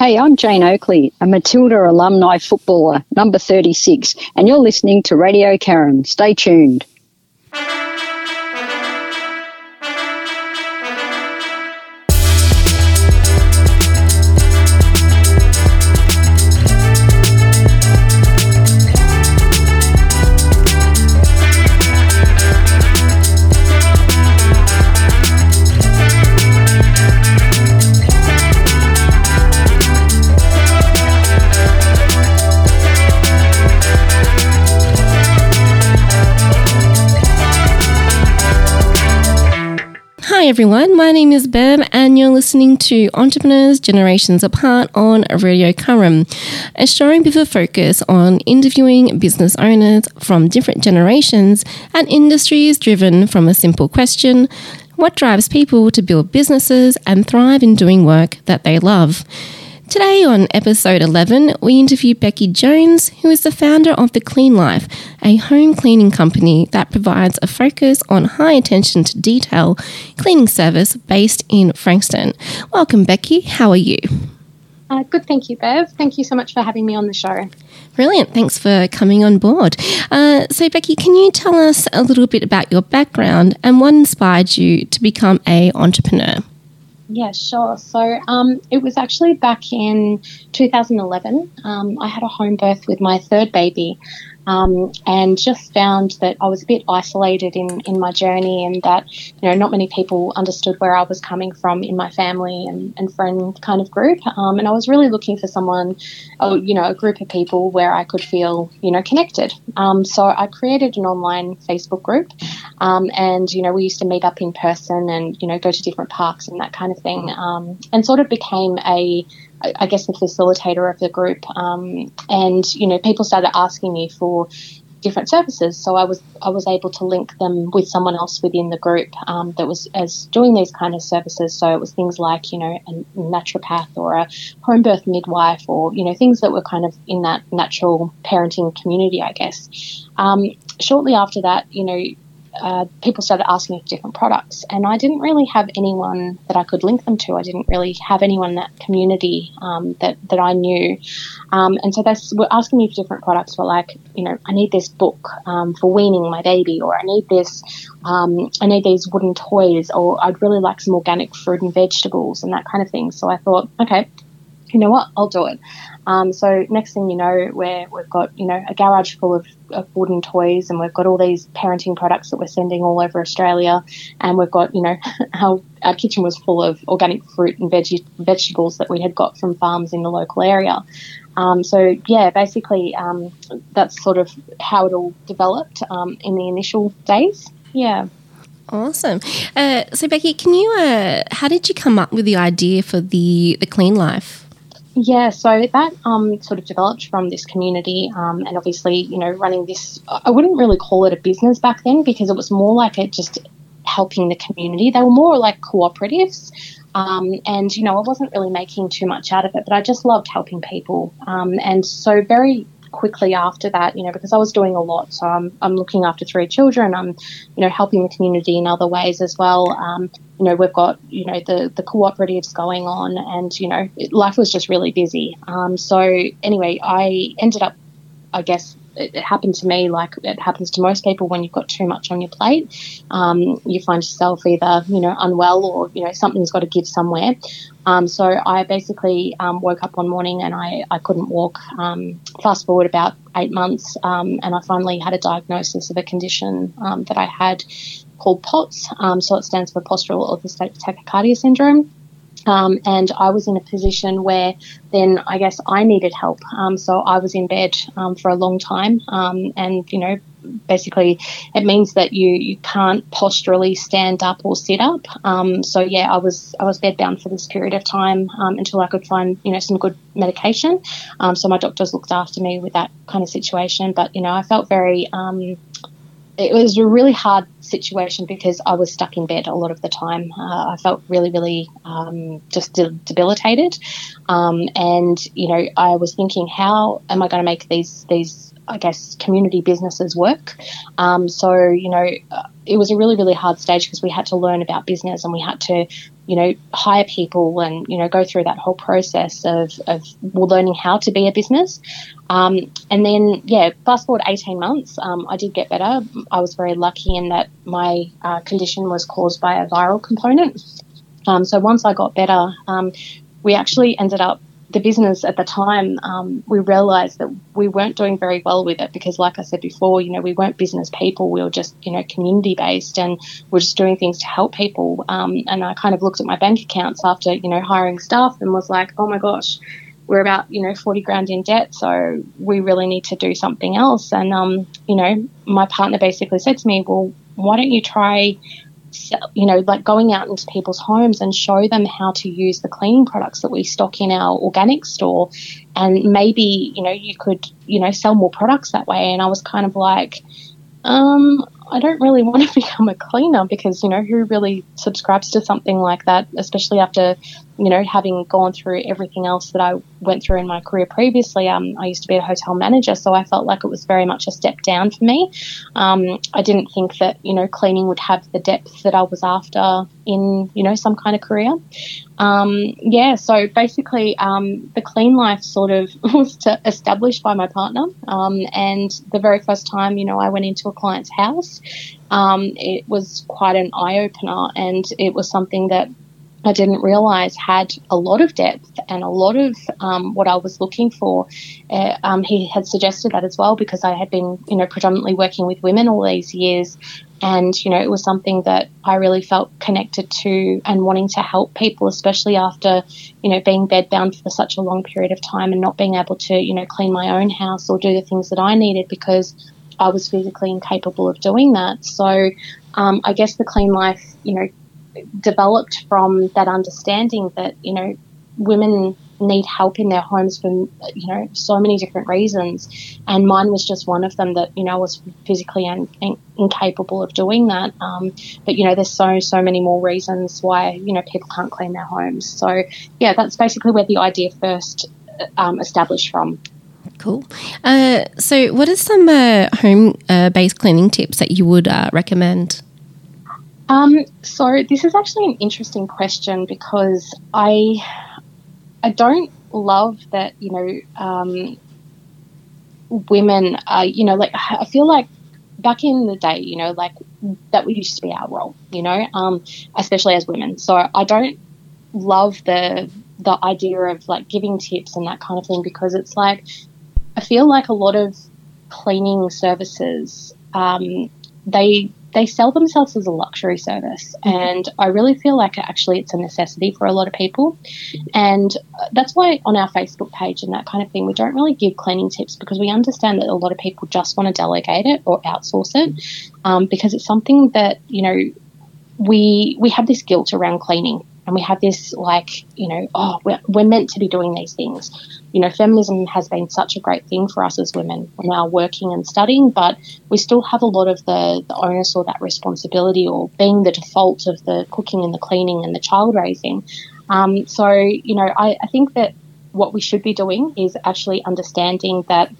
Hey, I'm Jane Oakley, a Matilda alumni footballer, number 36, and you're listening to Radio Carrum. Stay tuned. Everyone. My name is Bev, and you're listening to Entrepreneurs Generations Apart on Radio Carrum, a show with a focus on interviewing business owners from different generations and industries driven from a simple question what drives people to build businesses and thrive in doing work that they love? Today, on episode 11, we interview Beckii Jones, who is the founder of The Clean Life, a home cleaning company that provides a focus on high attention to detail cleaning service based in Frankston. Welcome, Beckii. How are you? Uh, good, thank you, Bev. Thank you so much for having me on the show. Brilliant. Thanks for coming on board. Uh, so, Beckii, can you tell us a little bit about your background and what inspired you to become a entrepreneur? Yeah, sure. So um, it was actually back in 2011. Um, I had a home birth with my third baby, um, and just found that I was a bit isolated in, in my journey and that, you know, not many people understood where I was coming from in my family and, and friend kind of group. Um, and I was really looking for someone, oh, you know, a group of people where I could feel, you know, connected. Um, so I created an online Facebook group um, and, you know, we used to meet up in person and, you know, go to different parks and that kind of thing um, and sort of became a I guess the facilitator of the group, um, and you know people started asking me for different services. So I was I was able to link them with someone else within the group um, that was as doing these kind of services. So it was things like you know a naturopath or a home birth midwife or you know things that were kind of in that natural parenting community, I guess. Um, shortly after that, you know, uh, people started asking for different products, and I didn't really have anyone that I could link them to. I didn't really have anyone in that community um, that that I knew, um, and so they were asking me for different products. For like, you know, I need this book um, for weaning my baby, or I need this, um, I need these wooden toys, or I'd really like some organic fruit and vegetables and that kind of thing. So I thought, okay, you know what, I'll do it. Um, so next thing you know, we've got you know a garage full of, of, wooden toys, and we've got all these parenting products that we're sending all over Australia, and we've got you know our, our kitchen was full of organic fruit and veg- vegetables that we had got from farms in the local area. Um, so yeah, basically um, that's sort of how it all developed um, in the initial days. Yeah. Awesome. Uh, so Beckii, can you? Uh, how did you come up with the idea for the the clean life? Yeah, so that um, sort of developed from this community, um, and obviously, you know, running this. I wouldn't really call it a business back then because it was more like it just helping the community. They were more like cooperatives, um, and you know, I wasn't really making too much out of it, but I just loved helping people, um, and so very quickly after that, you know, because I was doing a lot. So I'm, I'm looking after three children. I'm, you know, helping the community in other ways as well. Um, you know, we've got, you know, the, the cooperatives going on and, you know, life was just really busy. Um, so anyway, I ended up, I guess, it, it, happened to me like it happens to most people when you've got too much on your plate. Um, you find yourself either, you know, unwell or, you know, something's got to give somewhere. Um, so I basically um, woke up one morning and I, I couldn't walk. Um, fast forward about eight months, um, and I finally had a diagnosis of a condition um, that I had called POTS. So it stands for postural orthostatic tachycardia syndrome. Um, and I was in a position where then I guess I needed help. Um, so I was in bed um, for a long time, um, and you know, basically, it means that you you can't posturally stand up or sit up. Um, so yeah, I was I was bedbound for this period of time um, until I could find you know some good medication. so my doctors looked after me with that kind of situation, but you know, I felt very it was a really hard situation because I was stuck in bed a lot of the time. Uh, I felt really, really um, just de- debilitated, um, and you know, I was thinking, how am I going to make these these I guess community businesses work? Um, so you know, uh, it was a really, really hard stage because we had to learn about business and we had to, you know, hire people and, you know, go through that whole process of, of learning how to be a business. Um, and then, yeah, fast forward 18 months, um, I did get better. I was very lucky in that my uh, condition was caused by a viral component. Um, so once I got better, um, we actually ended up the business at the time, um, we realized that we weren't doing very well with it because, like I said before, you know, we weren't business people. We were just, you know, community based and we're just doing things to help people. Um, and I kind of looked at my bank accounts after, you know, hiring staff and was like, oh my gosh, we're about, you know, 40 grand in debt. So we really need to do something else. And, um, you know, my partner basically said to me, well, why don't you try you know, like going out into people's homes and show them how to use the cleaning products that we stock in our organic store. And maybe, you know, you could, you know, sell more products that way. And I was kind of like, um, I don't really want to become a cleaner because, you know, who really subscribes to something like that, especially after, you know, having gone through everything else that I went through in my career previously. Um, I used to be a hotel manager, so I felt like it was very much a step down for me. Um, I didn't think that, you know, cleaning would have the depth that I was after in, you know, some kind of career. Um, yeah, so basically, um, the clean life sort of was established by my partner. Um, and the very first time, you know, I went into a client's house, um, it was quite an eye opener, and it was something that I didn't realize had a lot of depth and a lot of um, what I was looking for. Uh, um, he had suggested that as well because I had been, you know, predominantly working with women all these years, and you know, it was something that I really felt connected to and wanting to help people, especially after, you know, being bedbound for such a long period of time and not being able to, you know, clean my own house or do the things that I needed because I was physically incapable of doing that. So, um, I guess the clean life, you know, developed from that understanding that you know women need help in their homes for you know so many different reasons and mine was just one of them that you know was physically un- incapable of doing that um, but you know there's so so many more reasons why you know people can't clean their homes so yeah that's basically where the idea first um, established from Cool. Uh, so, what are some uh, home uh, based cleaning tips that you would uh, recommend? Um, so this is actually an interesting question because I I don't love that you know um, women are you know like I feel like back in the day you know like that used to be our role you know um, especially as women. So I don't love the the idea of like giving tips and that kind of thing because it's like I feel like a lot of cleaning services um, they they sell themselves as a luxury service, and I really feel like actually it's a necessity for a lot of people. And that's why on our Facebook page and that kind of thing, we don't really give cleaning tips because we understand that a lot of people just want to delegate it or outsource it um, because it's something that you know we we have this guilt around cleaning and we have this like you know oh we're, we're meant to be doing these things you know, feminism has been such a great thing for us as women we're now working and studying, but we still have a lot of the, the onus or that responsibility or being the default of the cooking and the cleaning and the child raising. Um, so, you know, I, I think that what we should be doing is actually understanding that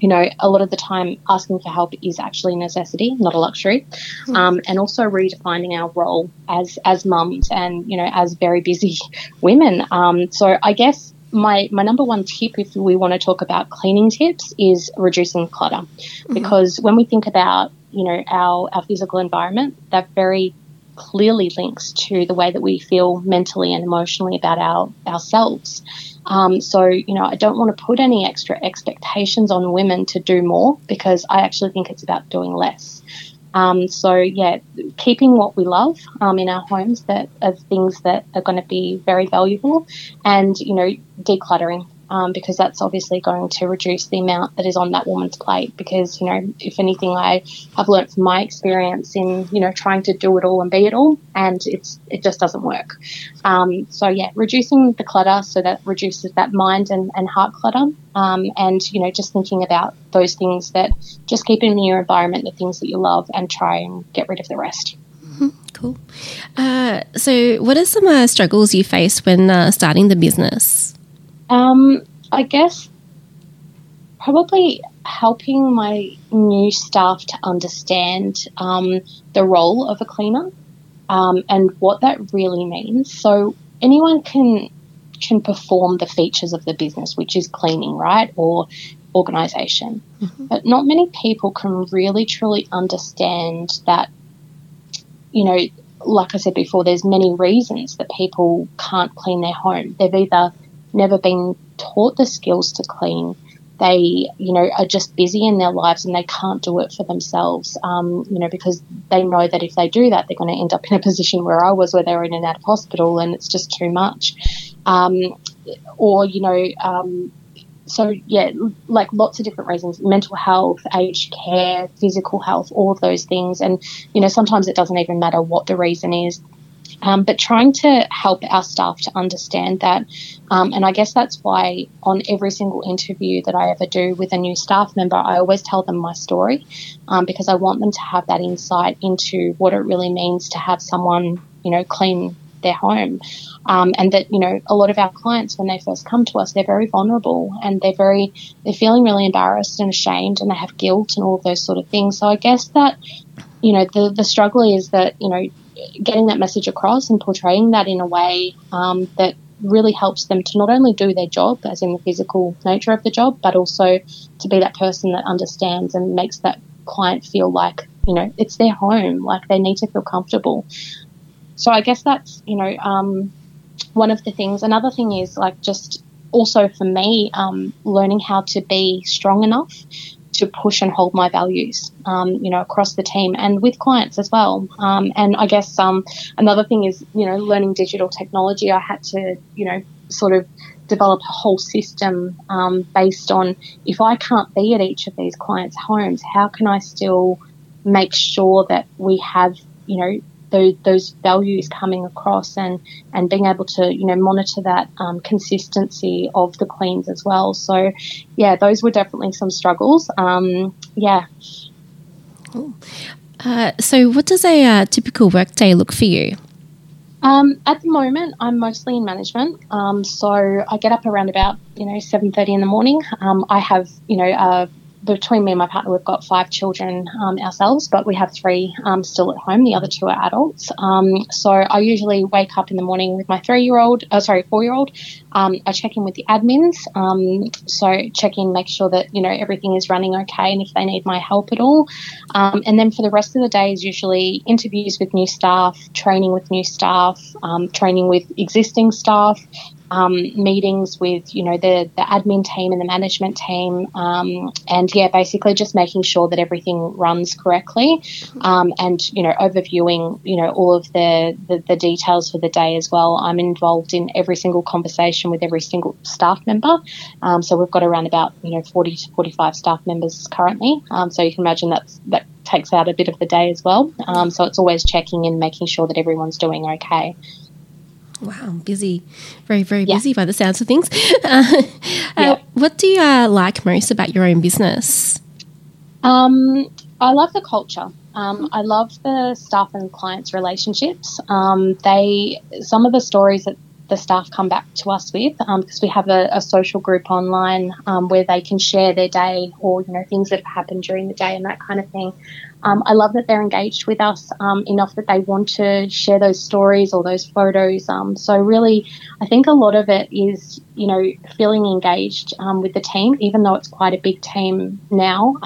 you know, a lot of the time asking for help is actually a necessity, not a luxury. Mm. Um, and also redefining our role as as mums and you know as very busy women. Um, so I guess my my number one tip if we want to talk about cleaning tips is reducing clutter mm-hmm. because when we think about you know our our physical environment that very clearly links to the way that we feel mentally and emotionally about our ourselves. Um, so you know I don't want to put any extra expectations on women to do more because I actually think it's about doing less. Um, so yeah, keeping what we love um, in our homes that are things that are going to be very valuable, and you know decluttering um, because that's obviously going to reduce the amount that is on that woman's plate. Because you know, if anything, I have learned from my experience in you know trying to do it all and be it all, and it's it just doesn't work. Um, so yeah, reducing the clutter so that reduces that mind and, and heart clutter, um, and you know just thinking about those things that just keep in your environment the things that you love and try and get rid of the rest. Mm-hmm. Cool. Uh, so, what are some uh, struggles you faced when uh, starting the business? Um, I guess probably helping my new staff to understand um, the role of a cleaner. um, and what that really means. So anyone can can perform the features of the business, which is cleaning, right, or organization. Mm-hmm. But not many people can really truly understand that, you know, like I said before, there's many reasons that people can't clean their home. They've either never been taught the skills to clean, they, you know, are just busy in their lives and they can't do it for themselves, um, you know, because they know that if they do that, they're going to end up in a position where I was, where they're in and out of hospital and it's just too much. Um, or, you know, um, so yeah, like lots of different reasons mental health, aged care, physical health, all of those things. And, you know, sometimes it doesn't even matter what the reason is. Um, but trying to help our staff to understand that. Um, and I guess that's why on every single interview that I ever do with a new staff member, I always tell them my story um, because I want them to have that insight into what it really means to have someone, you know, clean their home. Um, and that, you know, a lot of our clients, when they first come to us, they're very vulnerable and they're very, they're feeling really embarrassed and ashamed and they have guilt and all those sort of things. So I guess that, you know, the, the struggle is that, you know, getting that message across and portraying that in a way um, that really helps them to not only do their job, as in the physical nature of the job, but also to be that person that understands and makes that client feel like, you know, it's their home, like they need to feel comfortable. So I guess that's, you know, um, one of the things. Another thing is like just also for me, um, learning how to be strong enough to push and hold my values, um, you know, across the team and with clients as well. Um, and I guess um, another thing is, you know, learning digital technology. I had to, you know, sort of develop a whole system um, based on if I can't be at each of these clients' homes, how can I still make sure that we have, you know, those, those values coming across and, and being able to, you know, monitor that um, consistency of the queens as well. So, yeah, those were definitely some struggles. Um, yeah. Uh, so, what does a uh, typical workday look for you? Um, at the moment, I'm mostly in management. Um, so I get up around about you know 7:30 in the morning. Um, I have you know a between me and my partner, we've got five children um, ourselves, but we have three um, still at home. The other two are adults. Um, so I usually wake up in the morning with my three-year-old, uh, sorry, four-year-old. Um, I check in with the admins. Um, so check in, make sure that you know everything is running okay, and if they need my help at all. Um, and then for the rest of the day is usually interviews with new staff, training with new staff, training with existing staff, um, meetings with you know the the admin team and the management team, um, and yeah, basically just making sure that everything runs correctly, um, and you know overviewing you know all of the, the, the details for the day as well. I'm involved in every single conversation with every single staff member, um, so we've got around about you know 40 to 45 staff members currently. Um, so you can imagine that's that takes out a bit of the day as well. Um, so it's always checking in, making sure that everyone's doing okay. Wow, busy, very, very yeah. busy by the sounds of things. Uh, yeah. uh, what do you uh, like most about your own business? Um, I love the culture. Um, I love the staff and clients relationships. Um, they some of the stories that the staff come back to us with um, because we have a, a, social group online um, where they can share their day or you know things that have happened during the day and that kind of thing. Um, I love that they're engaged with us um, enough that they want to share those stories or those photos. Um, so really, I think a lot of it is you know feeling engaged um, with the team, even though it's quite a big team now.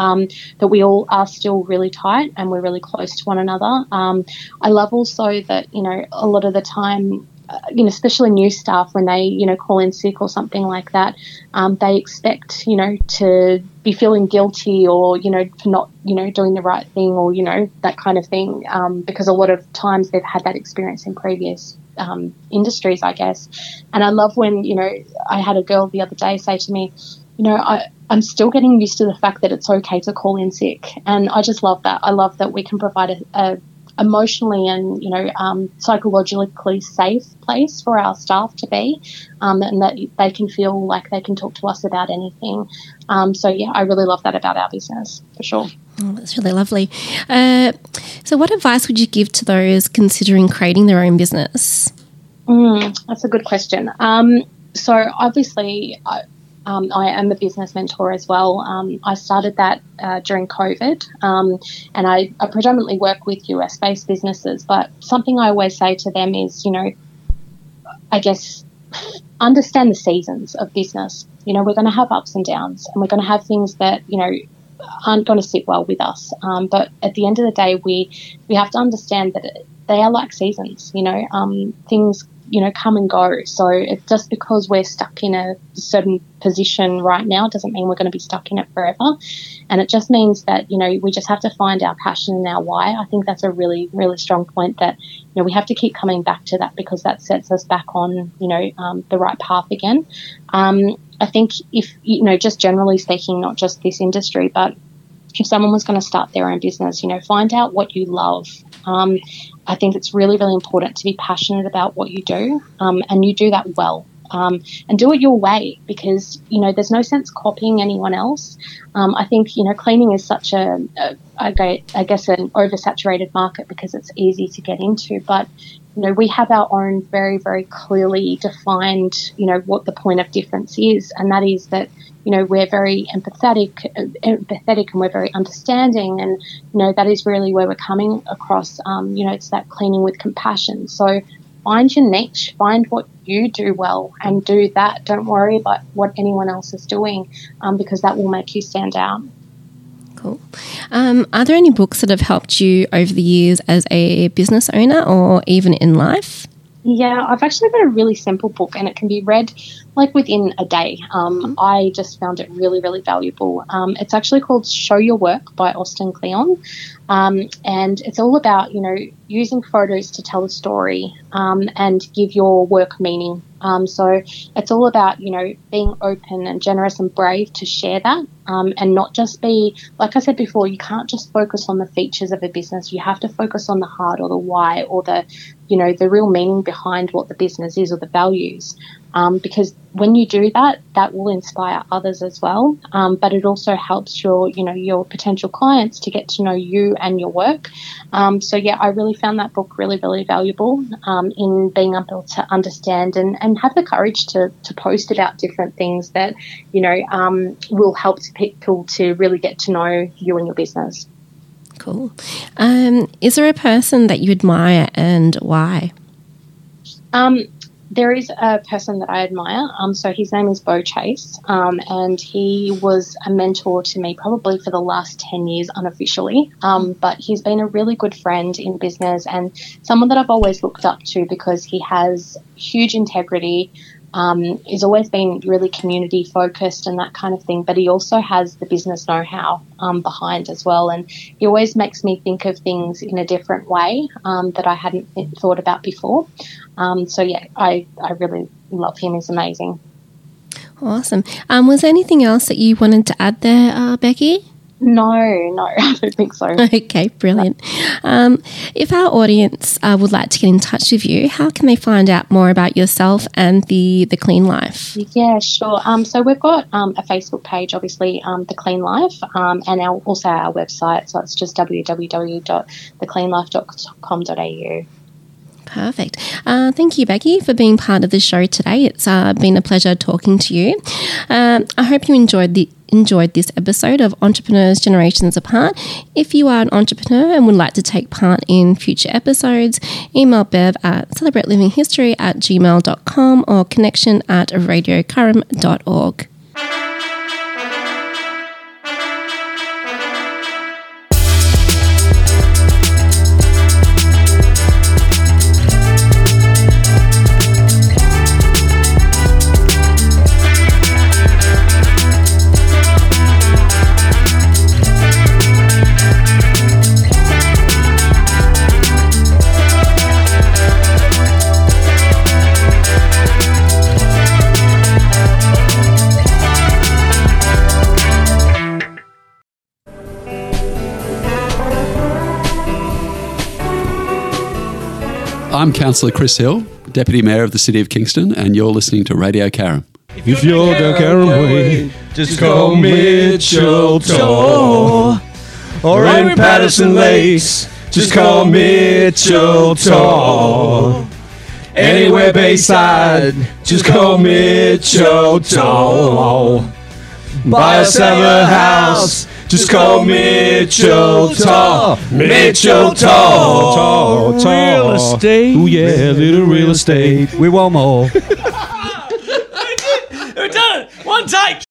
that we all are still really tight and we're really close to one another. I love also that you know a lot of the time you know, especially new staff when they, you know, call in sick or something like that, um, they expect, you know, to be feeling guilty or, you know, for not, you know, doing the right thing or, you know, that kind of thing. Um, because a lot of times they've had that experience in previous um, industries, I guess. And I love when, you know, I had a girl the other day say to me, you know, I, I'm still getting used to the fact that it's okay to call in sick. And I just love that. I love that we can provide a, a emotionally and you know um, psychologically safe place for our staff to be, um, and that they can feel like they can talk to us about anything. Um, so yeah, I really love that about our business for sure. Oh, that's really lovely. Uh, so, what advice would you give to those considering creating their own business? Mm, that's a good question. Um, so, obviously, I, um, I am a business mentor as well. Um, I started that uh, during COVID, um, and I, I, predominantly work with US based businesses. But something I always say to them is, you know, I guess understand the seasons of business. You know, we're going to have ups and downs, and we're going to have things that you know aren't going to sit well with us. Um, but at the end of the day, we we have to understand that they are like seasons. You know, um, things you know come and go. So it, just because we're stuck in a certain position right now doesn't mean we're going to be stuck in it forever. And it just means that you know we just have to find our passion and our why. I think that's a really really strong point that you know we have to keep coming back to that because that sets us back on you know um, the right path again. Um, I think if you know just generally speaking, not just this industry, but if someone was going to start their own business, you know, find out what you love. Um, I think it's really, really important to be passionate about what you do, um, and you do that well. Um, and do it your way because you know there's no sense copying anyone else. Um, I think you know cleaning is such a, a I guess an oversaturated market because it's easy to get into, but you know we have our own very very clearly defined you know what the point of difference is, and that is that you know, we're very empathetic, empathetic, and we're very understanding, and you know that is really where we're coming across. Um, you know, it's that cleaning with compassion. So find your niche, find what you do well, and do that. Don't worry about what anyone else is doing, um, because that will make you stand out. Cool. Um, are there any books that have helped you over the years as a business owner or even in life? Yeah, I've actually got a really simple book and it can be read like within a day. Um, mm-hmm. I just found it really, really valuable. Um, it's actually called Show Your Work by Austin Kleon. Um, and it's all about, you know, using photos to tell a story um, and give your work meaning. Um, so it's all about, you know, being open and generous and brave to share that um, and not just be, like I said before, you can't just focus on the features of a business. You have to focus on the heart or the why or the, you know, the real meaning behind what the business is or the values um, because when you do that, that will inspire others as well. Um, but it also helps your, you know, your potential clients to get to know you and your work. Um, so yeah, I really found that book really, really valuable um, in being able to understand and, and have the courage to, to post about different things that, you know, um, will help people to really get to know you and your business. Cool. Um, is there a person that you admire and why? Um, there is a person that I admire. Um, so his name is Bo Chase, um, and he was a mentor to me probably for the last 10 years unofficially. Um, but he's been a really good friend in business and someone that I've always looked up to because he has huge integrity, um, he's always been really community focused and that kind of thing, but he also has the business know how um, behind as well. And he always makes me think of things in a different way um, that I hadn't thought about before. Um, so, yeah, I, I really love him. He's amazing. Awesome. Um, was there anything else that you wanted to add there, uh, Beckii? No, no, I don't think so. Okay, brilliant. Um, if our audience uh, would like to get in touch with you, how can they find out more about yourself and the the Clean Life? Yeah, sure. Um, so we've got um, a Facebook page, obviously, um, the Clean Life, um, and our, also our website. So it's just www.thecleanlife.com.au. Perfect. Uh, thank you, Beckii, for being part of the show today. It's uh, been a pleasure talking to you. Um, I hope you enjoyed the enjoyed this episode of Entrepreneurs Generations Apart. If you are an entrepreneur and would like to take part in future episodes, email Bev at celebratelivinghistory at gmail.com or connection at radiocarrum.org. I'm Councillor Chris Hill, Deputy Mayor of the City of Kingston, and you're listening to Radio Carrum. If you're down Carrum Way, just call Mitchell Tor. Or in Patterson Lakes, just call Mitchell Tor. Anywhere Bayside, just call Mitchell Tall. Buy us a house, just call Mitchell Tall. Mitchell Tall. Tall, tall. Real estate. Ooh yeah, little real estate. We want more. We've done it. One take.